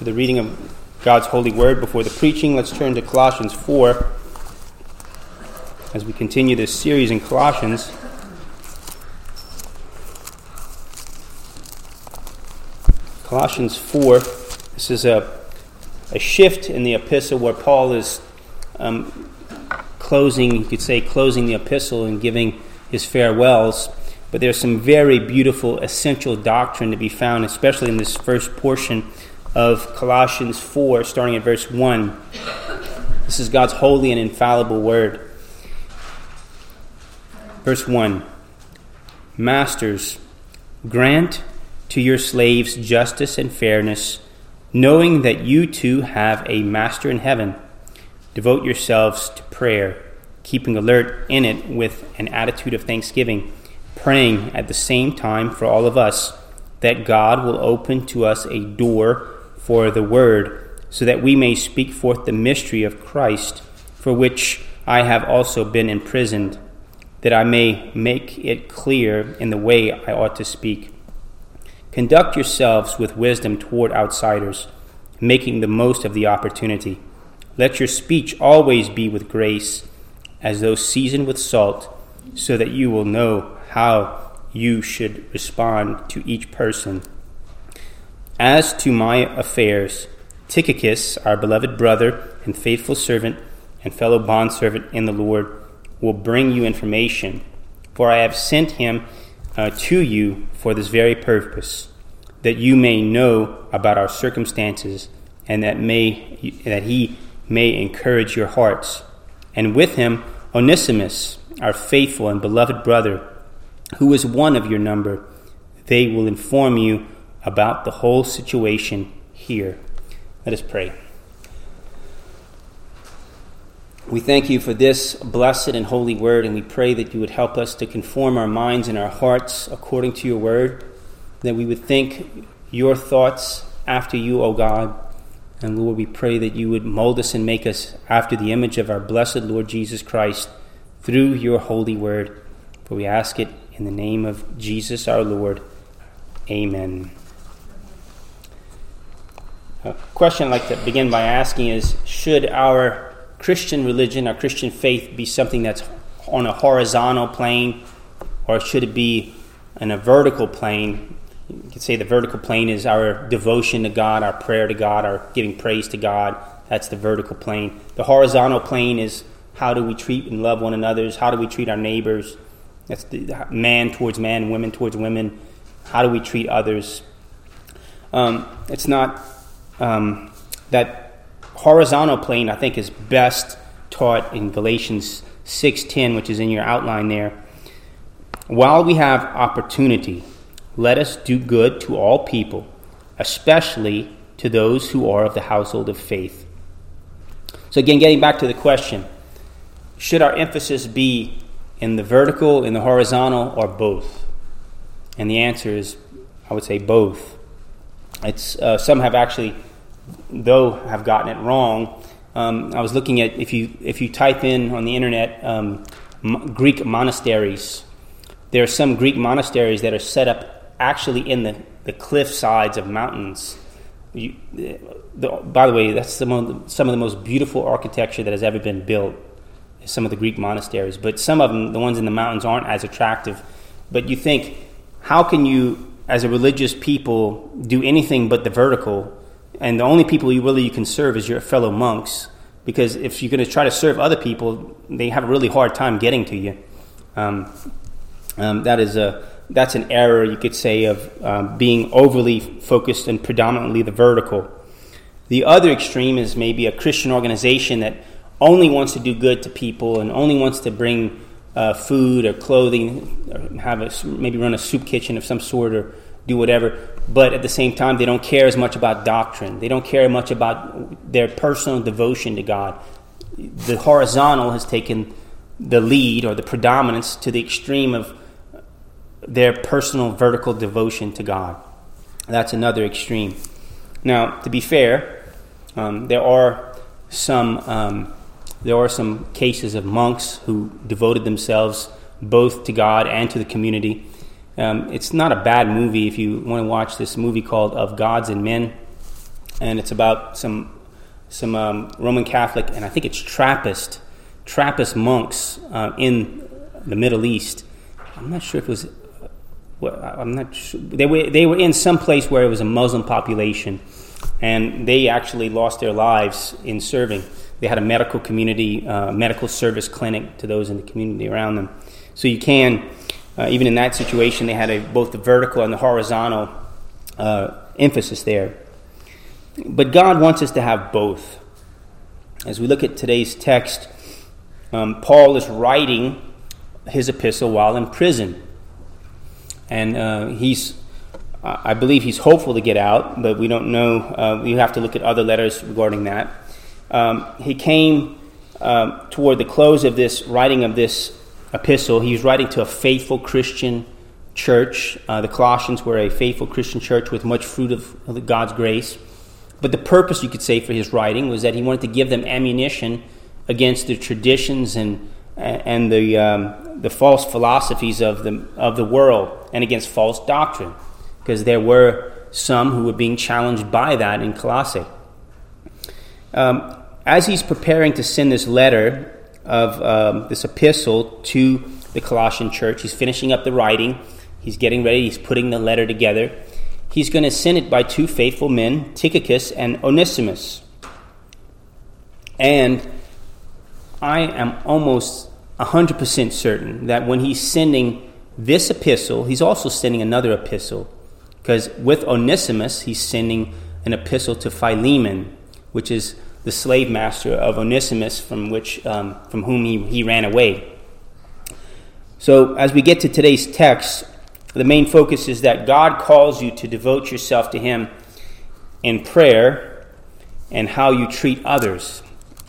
for the reading of God's holy word before the preaching. Let's turn to Colossians 4 as we continue this series in Colossians. Colossians 4, this is a, a shift in the epistle where Paul is um, closing, you could say, closing the epistle and giving his farewells. But there's some very beautiful, essential doctrine to be found, especially in this first portion of Colossians 4, starting at verse 1. This is God's holy and infallible word. Verse 1 Masters, grant to your slaves justice and fairness, knowing that you too have a master in heaven. Devote yourselves to prayer, keeping alert in it with an attitude of thanksgiving, praying at the same time for all of us that God will open to us a door for the word, so that we may speak forth the mystery of Christ, for which I have also been imprisoned, that I may make it clear in the way I ought to speak. Conduct yourselves with wisdom toward outsiders, making the most of the opportunity. Let your speech always be with grace, as though seasoned with salt, so that you will know how you should respond to each person. As to my affairs, Tychicus, our beloved brother and faithful servant and fellow bondservant in the Lord, will bring you information, for I have sent him uh, to you for this very purpose, that you may know about our circumstances, and that may that he may encourage your hearts. And with him, Onesimus, our faithful and beloved brother, who is one of your number, they will inform you about the whole situation here. Let us pray. We thank you for this blessed and holy word, and we pray that you would help us to conform our minds and our hearts according to your word, that we would think your thoughts after you, O God. And Lord, we pray that you would mold us and make us after the image of our blessed Lord Jesus Christ through your holy word. For we ask it in the name of Jesus our Lord. Amen. A question I'd like to begin by asking is Should our Christian religion, our Christian faith, be something that's on a horizontal plane, or should it be in a vertical plane? You could say the vertical plane is our devotion to God, our prayer to God, our giving praise to God. That's the vertical plane. The horizontal plane is how do we treat and love one another? How do we treat our neighbors? That's the man towards man, women towards women. How do we treat others? Um, it's not um, that horizontal plane, I think, is best taught in Galatians 6:10, which is in your outline there. While we have opportunity, let us do good to all people, especially to those who are of the household of faith. So again, getting back to the question, should our emphasis be in the vertical, in the horizontal, or both? And the answer is, I would say both. It's uh, some have actually though have gotten it wrong. Um, I was looking at if you if you type in on the internet um, m- Greek monasteries, there are some Greek monasteries that are set up actually in the, the cliff sides of mountains. You, the, by the way, that's some of, the, some of the most beautiful architecture that has ever been built. Some of the Greek monasteries, but some of them, the ones in the mountains, aren't as attractive. But you think, how can you, as a religious people, do anything but the vertical and the only people you really you can serve is your fellow monks because if you're going to try to serve other people they have a really hard time getting to you. Um, um, that is a that's an error you could say of um, being overly focused and predominantly the vertical. The other extreme is maybe a christian organization that only wants to do good to people and only wants to bring uh, food or clothing or have a, maybe run a soup kitchen of some sort or do whatever but at the same time, they don't care as much about doctrine. They don't care much about their personal devotion to God. The horizontal has taken the lead or the predominance to the extreme of their personal vertical devotion to God. That's another extreme. Now, to be fair, um, there are some um, there are some cases of monks who devoted themselves both to God and to the community. Um, it's not a bad movie if you want to watch this movie called Of Gods and Men. and it's about some some um, Roman Catholic, and I think it's Trappist Trappist monks uh, in the Middle East. I'm not sure if it was. Well, I'm not sure. They were they were in some place where it was a Muslim population, and they actually lost their lives in serving. They had a medical community, uh, medical service clinic to those in the community around them. So you can, uh, even in that situation, they had a, both the vertical and the horizontal uh, emphasis there. But God wants us to have both. As we look at today's text, um, Paul is writing his epistle while in prison. And uh, he's, I believe he's hopeful to get out, but we don't know. Uh, we have to look at other letters regarding that. Um, he came um, toward the close of this writing of this epistle. He was writing to a faithful Christian church. Uh, the Colossians were a faithful Christian church with much fruit of, of God's grace. But the purpose, you could say, for his writing was that he wanted to give them ammunition against the traditions and and the um, the false philosophies of the of the world and against false doctrine, because there were some who were being challenged by that in Colossae. Um, as he's preparing to send this letter of um, this epistle to the Colossian church, he's finishing up the writing. He's getting ready. He's putting the letter together he's going to send it by two faithful men, Tychicus and Onesimus. And I am almost 100% certain that when he's sending this epistle, he's also sending another epistle. Because with Onesimus, he's sending an epistle to Philemon, which is the slave master of Onesimus, from, which, um, from whom he, he ran away. So, as we get to today's text, the main focus is that God calls you to devote yourself to Him in prayer and how you treat others,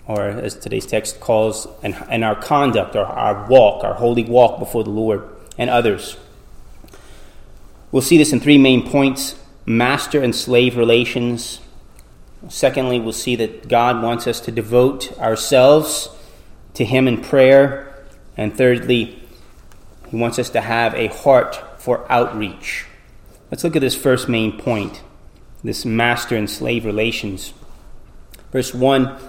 or as today's text calls, and, and our conduct, or our walk, our holy walk before the Lord and others. We'll see this in three main points master and slave relations. Secondly, we'll see that God wants us to devote ourselves to Him in prayer. And thirdly, He wants us to have a heart for outreach. Let's look at this first main point this master and slave relations. Verse 1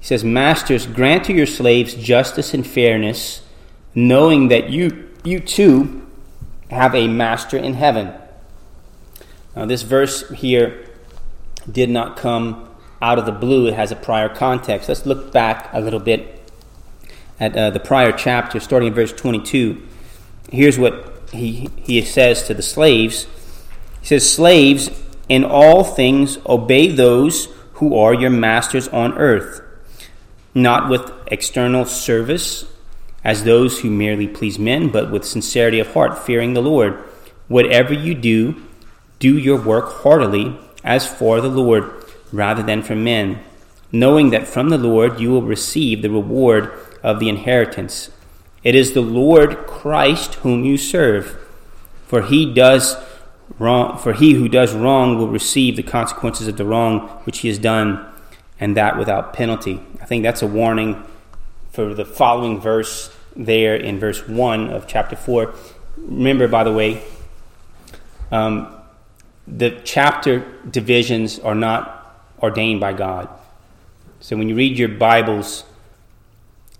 he says, Masters, grant to your slaves justice and fairness, knowing that you, you too have a master in heaven. Now, this verse here did not come out of the blue, it has a prior context. Let's look back a little bit at uh, the prior chapter, starting in verse 22. Here's what he, he says to the slaves, he says, Slaves, in all things obey those who are your masters on earth, not with external service as those who merely please men, but with sincerity of heart, fearing the Lord. Whatever you do, do your work heartily as for the Lord rather than for men, knowing that from the Lord you will receive the reward of the inheritance. It is the Lord Christ whom you serve. For he does wrong for he who does wrong will receive the consequences of the wrong which he has done, and that without penalty. I think that's a warning for the following verse there in verse 1 of chapter 4. Remember, by the way, um, the chapter divisions are not ordained by God. So when you read your Bibles,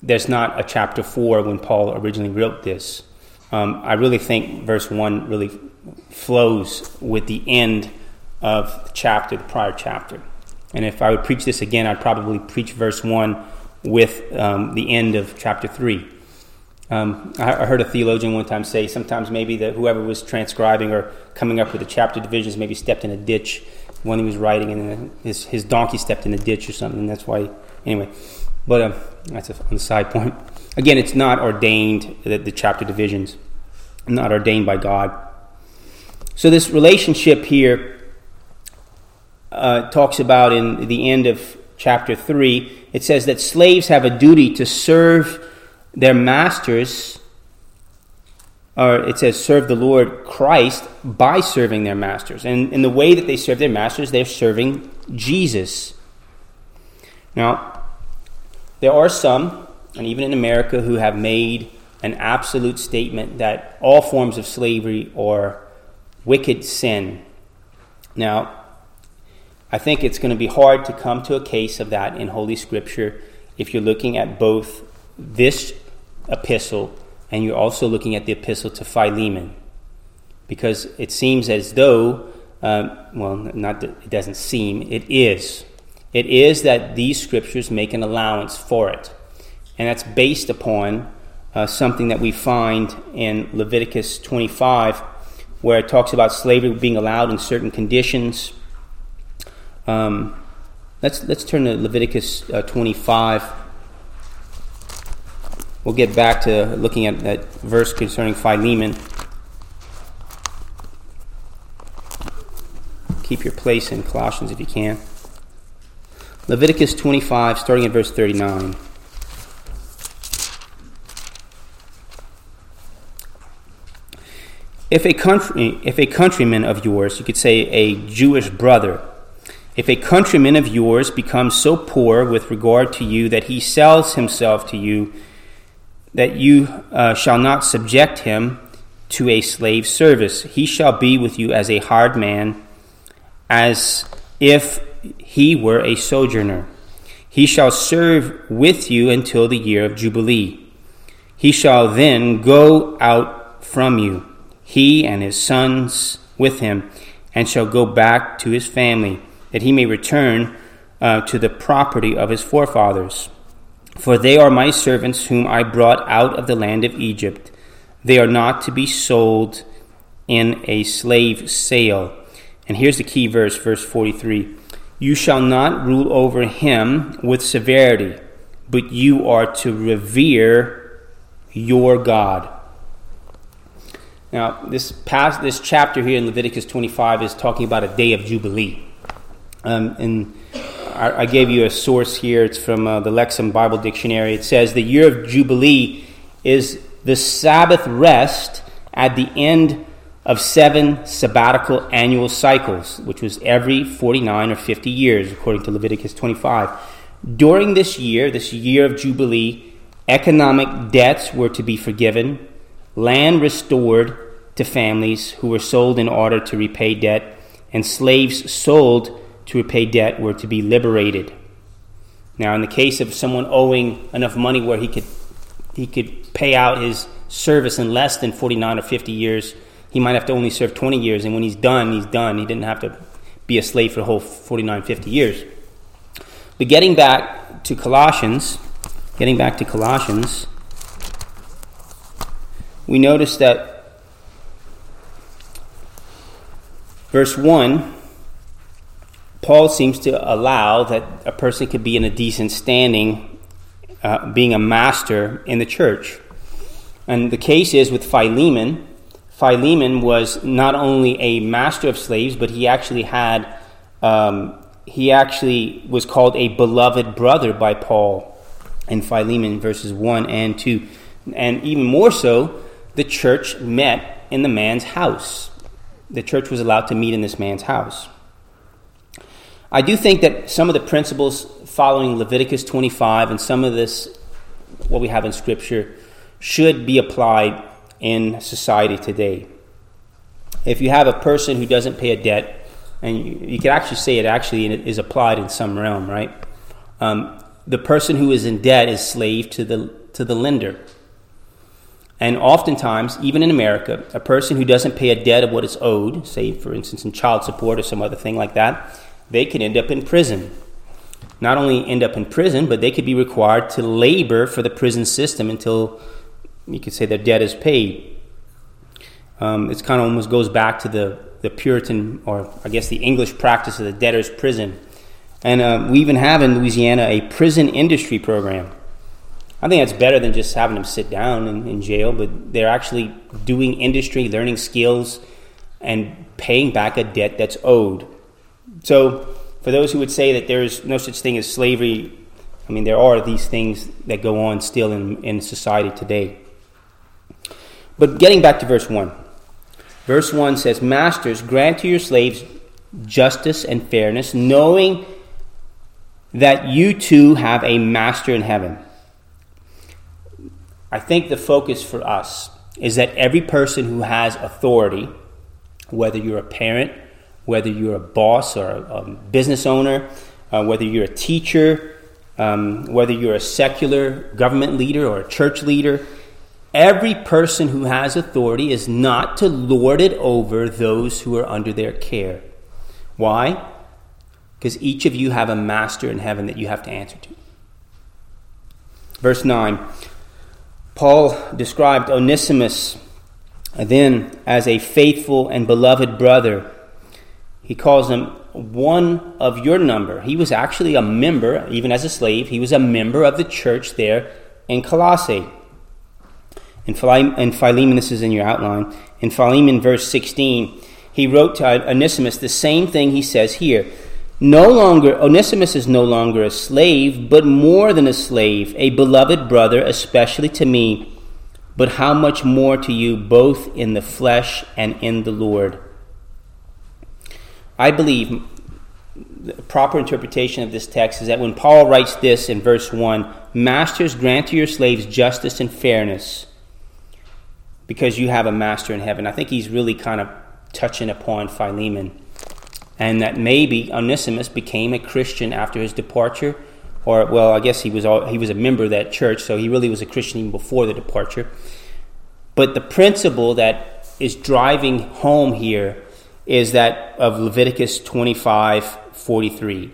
there's not a chapter 4 when Paul originally wrote this. Um, I really think verse 1 really flows with the end of the chapter, the prior chapter. And if I would preach this again, I'd probably preach verse 1 with um, the end of chapter 3. Um, I, I, heard a theologian one time say sometimes maybe that whoever was transcribing or coming up with the chapter divisions maybe stepped in a ditch when he was writing, and his, his donkey stepped in a ditch or something. That's why, anyway. But um, that's a, on the side point. Again, it's not ordained, that the chapter divisions, not ordained by God. So, this relationship here uh, talks about in the end of chapter 3. It says that slaves have a duty to serve their masters, or it says serve the Lord Christ by serving their masters. And in the way that they serve their masters, they're serving Jesus. Now, there are some, and even in America, who have made an absolute statement that all forms of slavery are wicked sin. Now, I think it's going to be hard to come to a case of that in Holy Scripture if you're looking at both this epistle and you're also looking at the epistle to Philemon. Because it seems as though, um, well, not it doesn't seem, it is. It is that these scriptures make an allowance for it. And that's based upon uh, something that we find in Leviticus 25, where it talks about slavery being allowed in certain conditions. Um, let's, let's turn to Leviticus uh, 25. We'll get back to looking at that verse concerning Philemon. Keep your place in Colossians if you can. Leviticus 25, starting at verse 39. If a country, if a countryman of yours, you could say a Jewish brother, if a countryman of yours becomes so poor with regard to you that he sells himself to you, that you uh, shall not subject him to a slave service, he shall be with you as a hard man, as if he were a sojourner. He shall serve with you until the year of Jubilee. He shall then go out from you he and his sons with him, and shall go back to his family, that he may return uh, to the property of his forefathers. For they are my servants whom I brought out of the land of Egypt. They are not to be sold in a slave sale. And here's the key verse, verse 43 You shall not rule over him with severity, but you are to revere your God. Now, this past this chapter here in Leviticus 25 is talking about a day of jubilee, um, and I, gave you a source here. It's from uh, the Lexham Bible Dictionary. It says the year of jubilee is the Sabbath rest at the end of seven sabbatical annual cycles, which was every 49 or 50 years, according to Leviticus 25. During this year, this year of jubilee, economic debts were to be forgiven land restored to families who were sold in order to repay debt, and slaves sold to repay debt were to be liberated. Now, in the case of someone owing enough money where he could he could pay out his service in less than 49 or 50 years, he might have to only serve 20 years, and when he's done, he's done. He didn't have to be a slave for the whole 49, 50 years. But getting back to Colossians, getting back to Colossians, we notice that verse 1, Paul seems to allow that a person could be in a decent standing, uh, being a master in the church. And the case is with Philemon. Philemon was not only a master of slaves, but he actually had, um, he actually was called a beloved brother by Paul in Philemon verses 1 and 2. And even more so, the church met in the man's house. The church was allowed to meet in this man's house. I do think that some of the principles following Leviticus 25 and some of this, what we have in Scripture, should be applied in society today. If you have a person who doesn't pay a debt, and you, you could actually say it actually is applied in some realm, right? Um, the person who is in debt is slave to the to the lender. And oftentimes, even in America, a person who doesn't pay a debt of what is owed, say for instance in child support or some other thing like that, they could end up in prison. Not only end up in prison, but they could be required to labor for the prison system until you could say their debt is paid. Um, it's kind of almost goes back to the, the Puritan, or I guess the English practice of the debtor's prison. And uh, we even have in Louisiana a prison industry program I think that's better than just having them sit down in, in jail, but they're actually doing industry, learning skills, and paying back a debt that's owed. So, for those who would say that there's no such thing as slavery, I mean, there are these things that go on still in, in society today. But getting back to verse 1. Verse 1 says, Masters, grant to your slaves justice and fairness, knowing that you too have a master in heaven. I think the focus for us is that every person who has authority, whether you're a parent whether you're a boss or a, a business owner, uh, whether you're a teacher, um, whether you're a secular government leader or a church leader, every person who has authority is not to lord it over those who are under their care. Why? Because each of you have a master in heaven that you have to answer to. Verse 9 Paul described Onesimus then as a faithful and beloved brother. He calls him one of your number. He was actually a member, even as a slave, he was a member of the church there in Colossae. In, Philemon, this is in your outline. In Philemon, verse 16, he wrote to Onesimus the same thing he says here. No longer, Onesimus is no longer a slave, but more than a slave, a beloved brother, especially to me, but how much more to you, both in the flesh and in the Lord. I believe the proper interpretation of this text is that when Paul writes this in verse 1 Masters, grant to your slaves justice and fairness because you have a master in heaven. I think he's really kind of touching upon Philemon and that maybe Onesimus became a Christian after his departure, or well, I guess he was all, he was a member of that church, so he really was a Christian even before the departure. But the principle that is driving home here is that of Leviticus 25 43.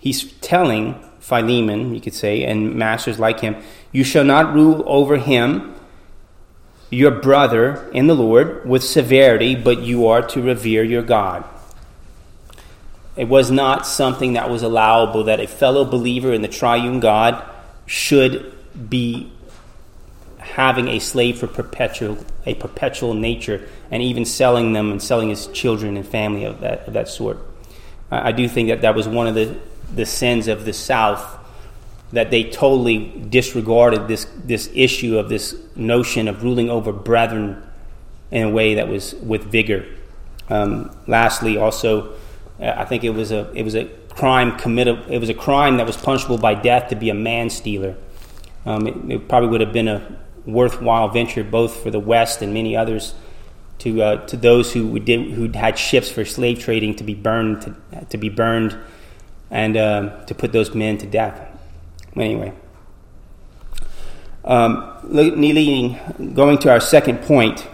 He's telling Philemon, you could say, and masters like him, you shall not rule over him, your brother in the Lord, with severity, but you are to revere your God. It was not something that was allowable that a fellow believer in the triune God should be having a slave for perpetual a perpetual nature and even selling them and selling his children and family of that of that sort. I do think that that was one of the the sins of the South that they totally disregarded this this issue of this notion of ruling over brethren in a way that was with vigor. Um, lastly, also I think it was a it was a crime committed. It was a crime that was punishable by death to be a man stealer. Um, it, it, probably would have been a worthwhile venture both for the West and many others to uh, to those who did who had ships for slave trading to be burned to, to be burned and uh, to put those men to death. Anyway, um, leading, going to our second point,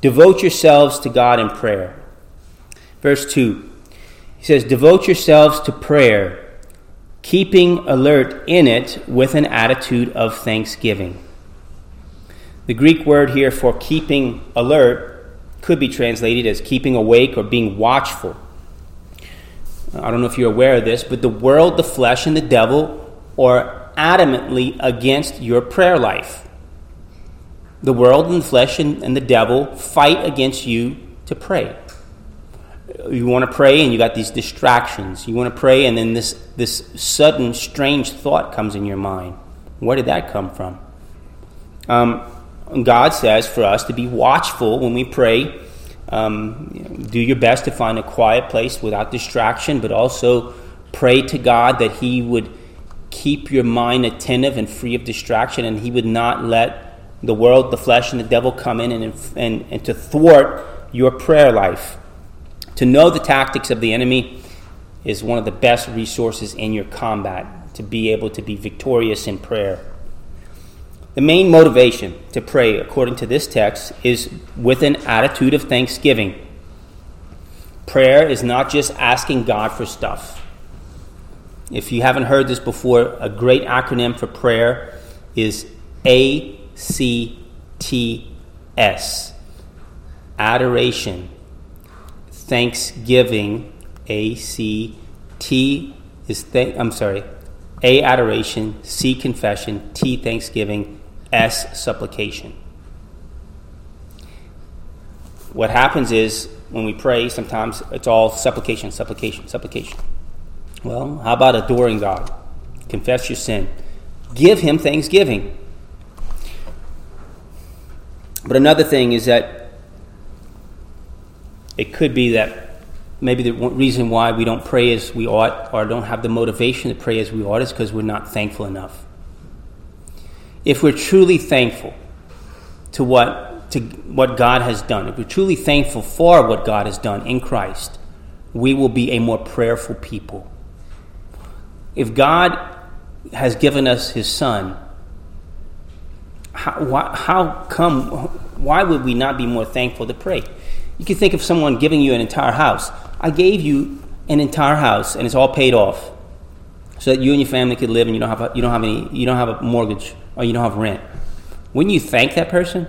devote yourselves to God in prayer. Verse 2 He says, Devote yourselves to prayer, keeping alert in it with an attitude of thanksgiving. The Greek word here for keeping alert could be translated as keeping awake or being watchful. I don't know if you're aware of this, but the world, the flesh, and the devil are adamantly against your prayer life. The world and the flesh and, and the devil fight against you to pray you want to pray and you got these distractions. You want to pray and then this, this sudden strange thought comes in your mind. Where did that come from? Um, God says for us to be watchful when we pray. Um, do your best to find a quiet place without distraction, but also pray to God that He would keep your mind attentive and free of distraction, and He would not let the world, the flesh, and the devil come in and, and, and to thwart your prayer life. To know the tactics of the enemy is one of the best resources in your combat to be able to be victorious in prayer. The main motivation to pray, according to this text, is with an attitude of thanksgiving. Prayer is not just asking God for stuff. If you haven't heard this before, a great acronym for prayer is ACTS Adoration, thanksgiving, A C T is thank I'm sorry, A adoration, C confession, T thanksgiving, S supplication. What happens is when we pray, sometimes it's all supplication, supplication, supplication. Well, how about adoring God? Confess your sin. Give Him thanksgiving. But another thing is that it could be that maybe the reason why we don't pray as we ought or don't have the motivation to pray as we ought is because we're not thankful enough. If we're truly thankful to what to what God has done, if we're truly thankful for what God has done in Christ, we will be a more prayerful people. If God has given us His Son, how, why, how come, why would we not be more thankful to pray? You can think of someone giving you an entire house. I gave you an entire house and it's all paid off so that you and your family could live and you don't have a, you don't have any you don't have a mortgage or you don't have rent. Wouldn't you thank that person?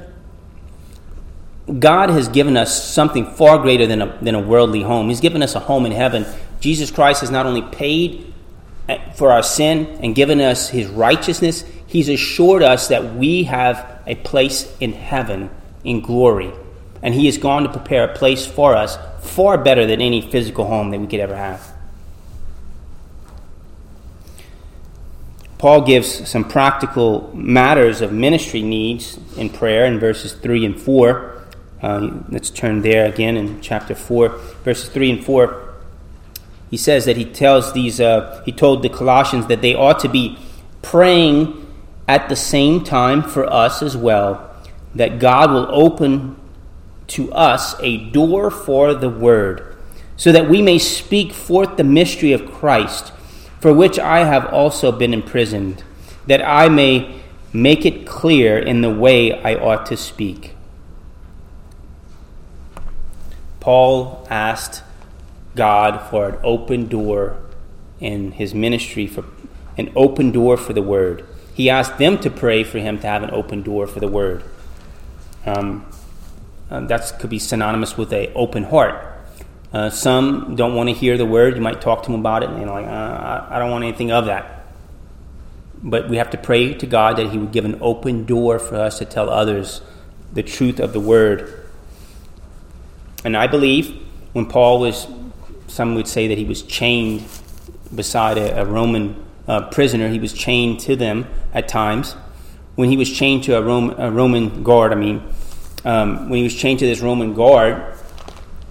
God has given us something far greater than a, than a worldly home. He's given us a home in heaven. Jesus Christ has not only paid eh, for our sin and given us his righteousness, he's assured us that we have a place in heaven in glory. And he has gone to prepare a place for us far better than any physical home that we could ever have. Paul gives some practical matters of ministry needs in prayer in verses 3 and 4. Uh, let's turn there again in chapter 4, verses 3 and 4. He says that he tells these, uh, he told the Colossians that they ought to be praying at the same time for us as well, that God will open to us a door for the word, so that we may speak forth the mystery of Christ for which I have also been imprisoned, that I may make it clear in the way I ought to speak. Paul asked God for an open door in his ministry, for an open door for the word. He asked them to pray for him to have an open door for the word. Um, um, that could be synonymous with an open heart. Uh, some don't want to hear the word. You might talk to them about it, and they're like, uh, I don't want anything of that. But we have to pray to God that He would give an open door for us to tell others the truth of the word. And I believe when Paul was, some would say that he was chained beside a, a Roman uh, prisoner, he was chained to them at times. When he was chained to a, Rome, a Roman guard, I mean, um, when he was chained to this Roman guard,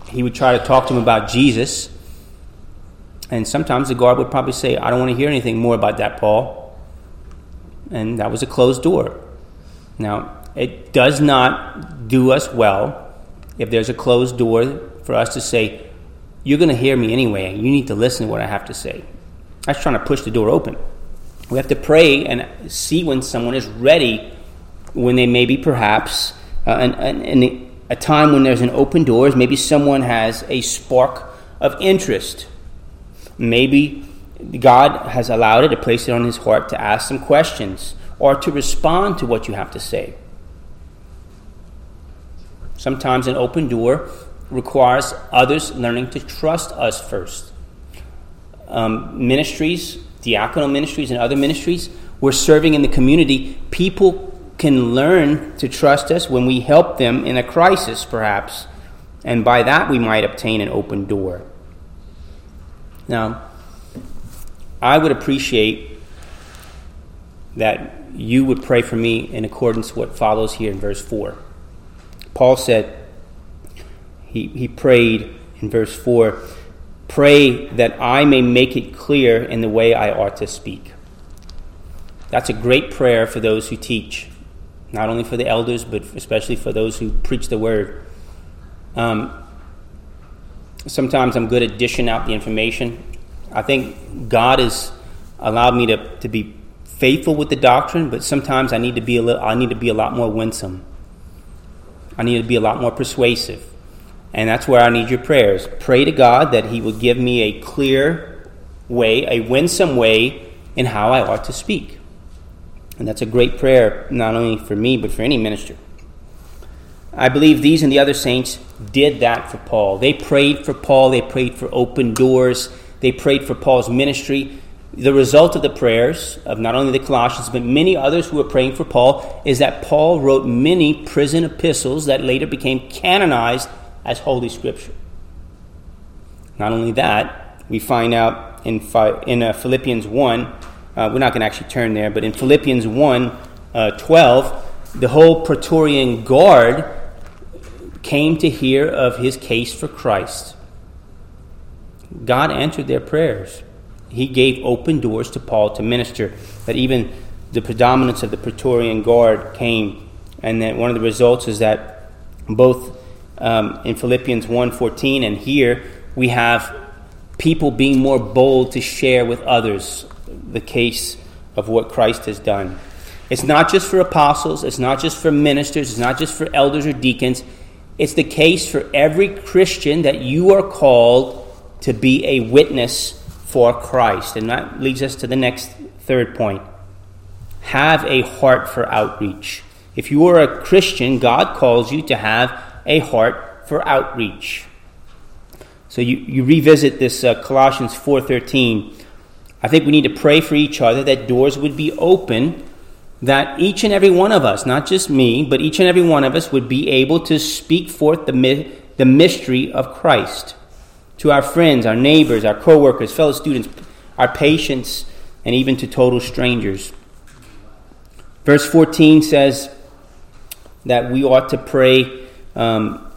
he would try to talk to him about Jesus. And sometimes the guard would probably say, I don't want to hear anything more about that, Paul. And that was a closed door. Now, it does not do us well if there's a closed door for us to say, You're going to hear me anyway. and You need to listen to what I have to say. That's trying to push the door open. We have to pray and see when someone is ready, when they maybe perhaps, uh, and, and, and a time when there's an open door is maybe someone has a spark of interest. Maybe God has allowed it to place it on his heart to ask some questions or to respond to what you have to say. Sometimes an open door requires others learning to trust us first. Um, ministries, diaconal ministries, and other ministries, we're serving in the community. People can learn to trust us when we help them in a crisis, perhaps, and by that we might obtain an open door. Now, I would appreciate that you would pray for me in accordance with what follows here in verse 4. Paul said, he, he prayed in verse 4 pray that I may make it clear in the way I ought to speak. That's a great prayer for those who teach not only for the elders, but especially for those who preach the word. Um, sometimes I'm good at dishing out the information. I think God has allowed me to, to be faithful with the doctrine, but sometimes I need to be a little, I need to be a lot more winsome. I need to be a lot more persuasive. And that's where I need your prayers. Pray to God that He will give me a clear way, a winsome way in how I ought to speak. And that's a great prayer, not only for me, but for any minister. I believe these and the other saints did that for Paul. They prayed for Paul, they prayed for open doors, they prayed for Paul's ministry. The result of the prayers of not only the Colossians, but many others who were praying for Paul, is that Paul wrote many prison epistles that later became canonized as Holy Scripture. Not only that, we find out in, in uh, Philippians 1 uh, we're not going to actually turn there, but in Philippians 1 uh, 12, the whole Praetorian Guard came to hear of his case for Christ. God answered their prayers. He gave open doors to Paul to minister, that even the predominance of the Praetorian Guard came, and that one of the results is that both um, in Philippians 1:14 and here we have people being more bold to share with others the case of what Christ has done. It's not just for apostles, it's not just for ministers, it's not just for elders or deacons. It's the case for every Christian that you are called to be a witness for Christ. And that leads us to the next third point. Have a heart for outreach. If you are a Christian, God calls you to have a heart for outreach. So you, you revisit this uh, Colossians 4:13. I think we need to pray for each other that doors would be open that each and every one of us, not just me, but each and every one of us would be able to speak forth the, the mystery of Christ to our friends, our neighbors, our co-workers, fellow students, our patients, and even to total strangers. Verse 14 says that we ought to pray um,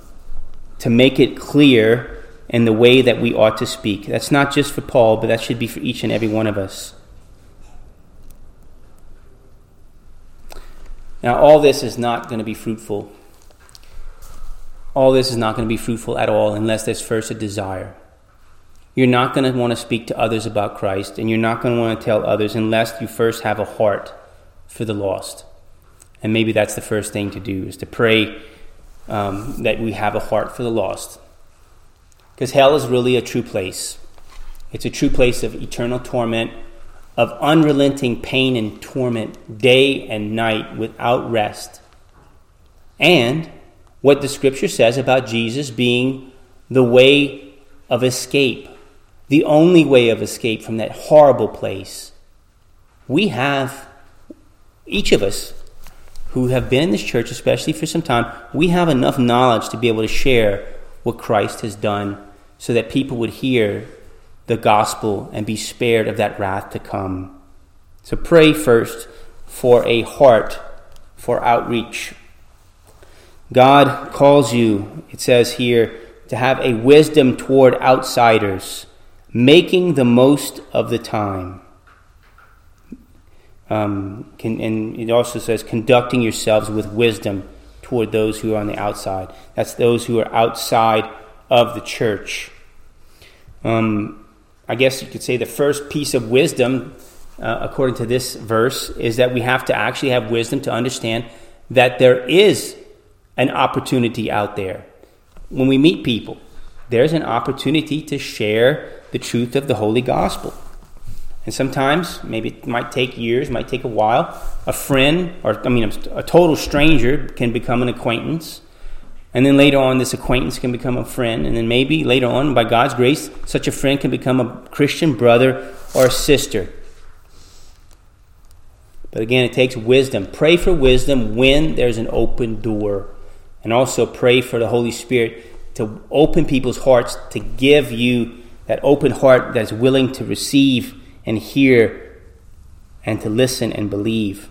to make it clear in the way that we ought to speak. That's not just for Paul, but that should be for each and every one of us. Now, all this is not going to be fruitful. All this is not going to be fruitful at all unless there's first a desire. You're not going to want to speak to others about Christ, and you're not going to want to tell others unless you first have a heart for the lost. And maybe that's the first thing to do is to pray um, that we have a heart for the lost. Because hell is really a true place. It's a true place of eternal torment of unrelenting pain and torment day and night without rest. And what the scripture says about Jesus being the way of escape, the only way of escape from that horrible place. We have, each of us who have been in this church, especially for some time, we have enough knowledge to be able to share what Christ has done so that people would hear the gospel and be spared of that wrath to come. So pray first for a heart for outreach. God calls you, it says here, to have a wisdom toward outsiders, making the most of the time. Um, can, and it also says, conducting yourselves with wisdom toward those who are on the outside. That's those who are outside of the church. Um, I guess you could say the first piece of wisdom, uh, according to this verse, is that we have to actually have wisdom to understand that there is an opportunity out there. When we meet people, there's an opportunity to share the truth of the Holy Gospel. And sometimes, maybe it might take years, might take a while. A friend, or I mean, a total stranger, can become an acquaintance. And then later on, this acquaintance can become a friend. And then maybe later on, by God's grace, such a friend can become a Christian brother or sister. But again, it takes wisdom. Pray for wisdom when there's an open door. And also pray for the Holy Spirit to open people's hearts, to give you that open heart that's willing to receive and hear and to listen and believe.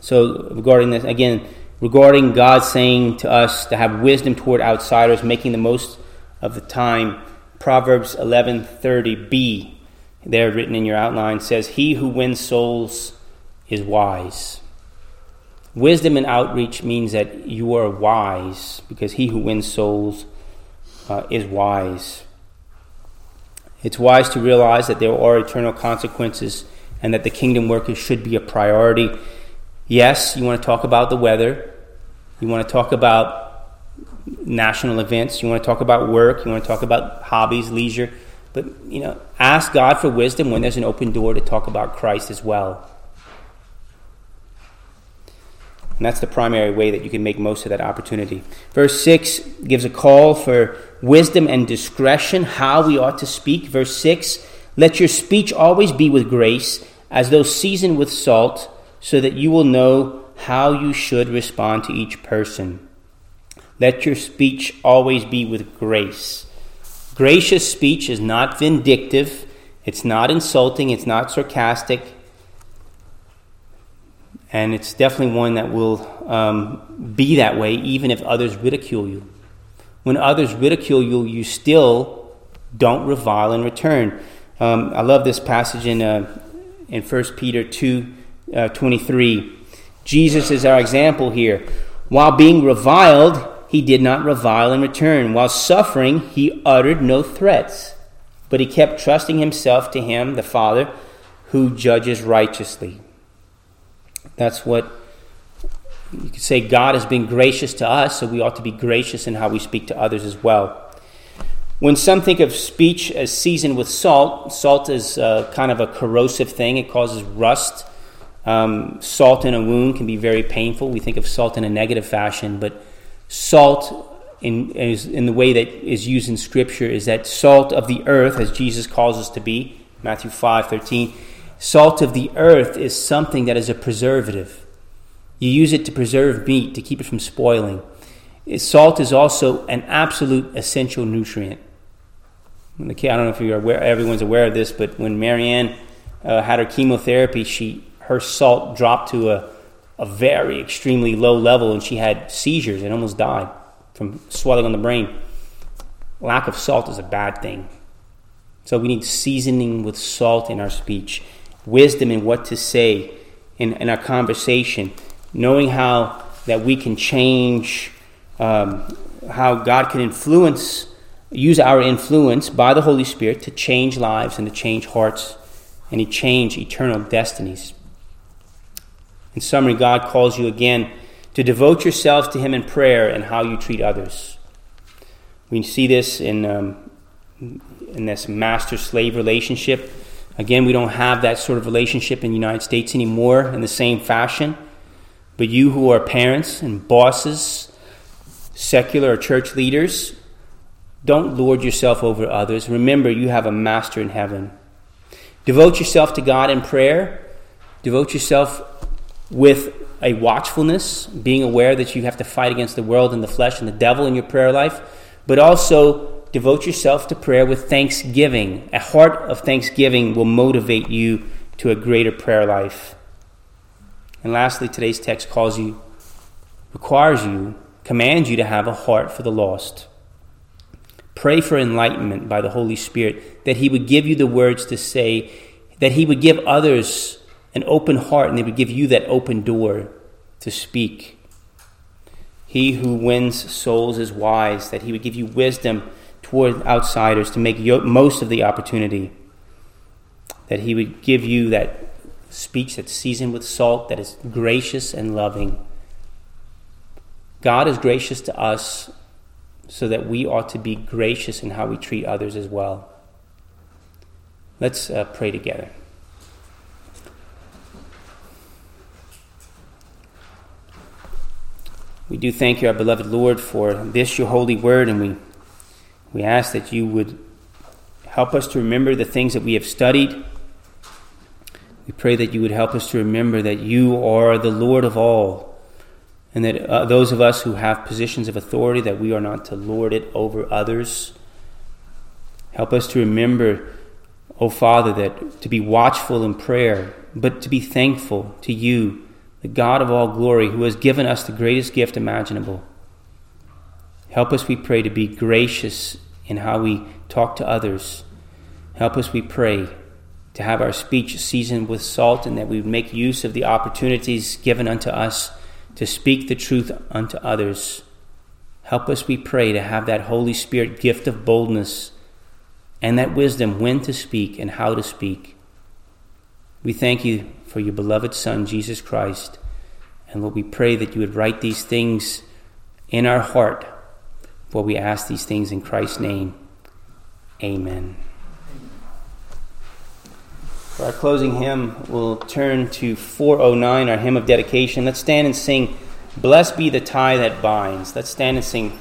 So, regarding this, again, regarding God saying to us to have wisdom toward outsiders, making the most of the time. Proverbs 11:30b, there written in your outline, says, "He who wins souls is wise." Wisdom and outreach means that you are wise because he who wins souls uh, is wise. It's wise to realize that there are eternal consequences and that the kingdom workers should be a priority Yes, you want to talk about the weather. You want to talk about national events. You want to talk about work. You want to talk about hobbies, leisure. But, you know, ask God for wisdom when there's an open door to talk about Christ as well. And that's the primary way that you can make most of that opportunity. Verse 6 gives a call for wisdom and discretion, how we ought to speak. Verse 6 Let your speech always be with grace, as though seasoned with salt so that you will know how you should respond to each person. Let your speech always be with grace. Gracious speech is not vindictive, it's not insulting, it's not sarcastic, and it's definitely one that will um, be that way even if others ridicule you. When others ridicule you, you still don't revile in return. Um, I love this passage in, uh, in 1 Peter 2 uh, 23. Jesus is our example here. While being reviled, he did not revile in return. While suffering, he uttered no threats, but he kept trusting himself to him, the Father, who judges righteously. That's what you could say God has been gracious to us, so we ought to be gracious in how we speak to others as well. When some think of speech as seasoned with salt, salt is uh, kind of a corrosive thing, it causes rust. Um, salt in a wound can be very painful. We think of salt in a negative fashion, but salt, in, in the way that is used in Scripture, is that salt of the earth, as Jesus calls us to be, Matthew 5 13. Salt of the earth is something that is a preservative. You use it to preserve meat, to keep it from spoiling. Salt is also an absolute essential nutrient. I don't know if you're aware, everyone's aware of this, but when Marianne uh, had her chemotherapy, she her salt dropped to a, a very extremely low level, and she had seizures and almost died from swelling on the brain. Lack of salt is a bad thing. So we need seasoning with salt in our speech, wisdom in what to say in, in our conversation, knowing how that we can change, um, how God can influence, use our influence by the Holy Spirit to change lives and to change hearts and to change eternal destinies. In summary, God calls you again to devote yourselves to Him in prayer and how you treat others. We see this in, um, in this master slave relationship. Again, we don't have that sort of relationship in the United States anymore in the same fashion. But you who are parents and bosses, secular or church leaders, don't lord yourself over others. Remember, you have a master in heaven. Devote yourself to God in prayer. Devote yourself with a watchfulness, being aware that you have to fight against the world and the flesh and the devil in your prayer life, but also devote yourself to prayer with thanksgiving. A heart of thanksgiving will motivate you to a greater prayer life. And lastly, today's text calls you, requires you, commands you to have a heart for the lost. Pray for enlightenment by the Holy Spirit, that He would give you the words to say, that He would give others an open heart, and they would give you that open door to speak. He who wins souls is wise, that He would give you wisdom toward outsiders to make most of the opportunity, that He would give you that speech that's seasoned with salt, that is gracious and loving. God is gracious to us so that we ought to be gracious in how we treat others as well. Let's uh, pray together. We do thank you, our beloved Lord, for this your holy word, and we, we ask that you would help us to remember the things that we have studied we pray that you would help us to remember that you are the Lord of all, and that uh, those of us who have positions of authority, that we are not to lord it over others. Help us to remember, O oh Father, that to be watchful in prayer, but to be thankful to you, the God of all glory, who has given us the greatest gift imaginable. Help us, we pray, to be gracious in how we talk to others. Help us, we pray to have our speech seasoned with salt, and that we make use of the opportunities given unto us to speak the truth unto others. Help us, we pray, to have that Holy Spirit gift of boldness and that wisdom when to speak and how to speak. We thank you for your beloved Son, Jesus Christ. And Lord, we pray that you would write these things in our heart, for we ask these things in Christ's name. Amen. For our closing hymn, we'll turn to 409, our hymn of dedication. Let's stand and sing, Blessed be the tie that binds. Let's stand and sing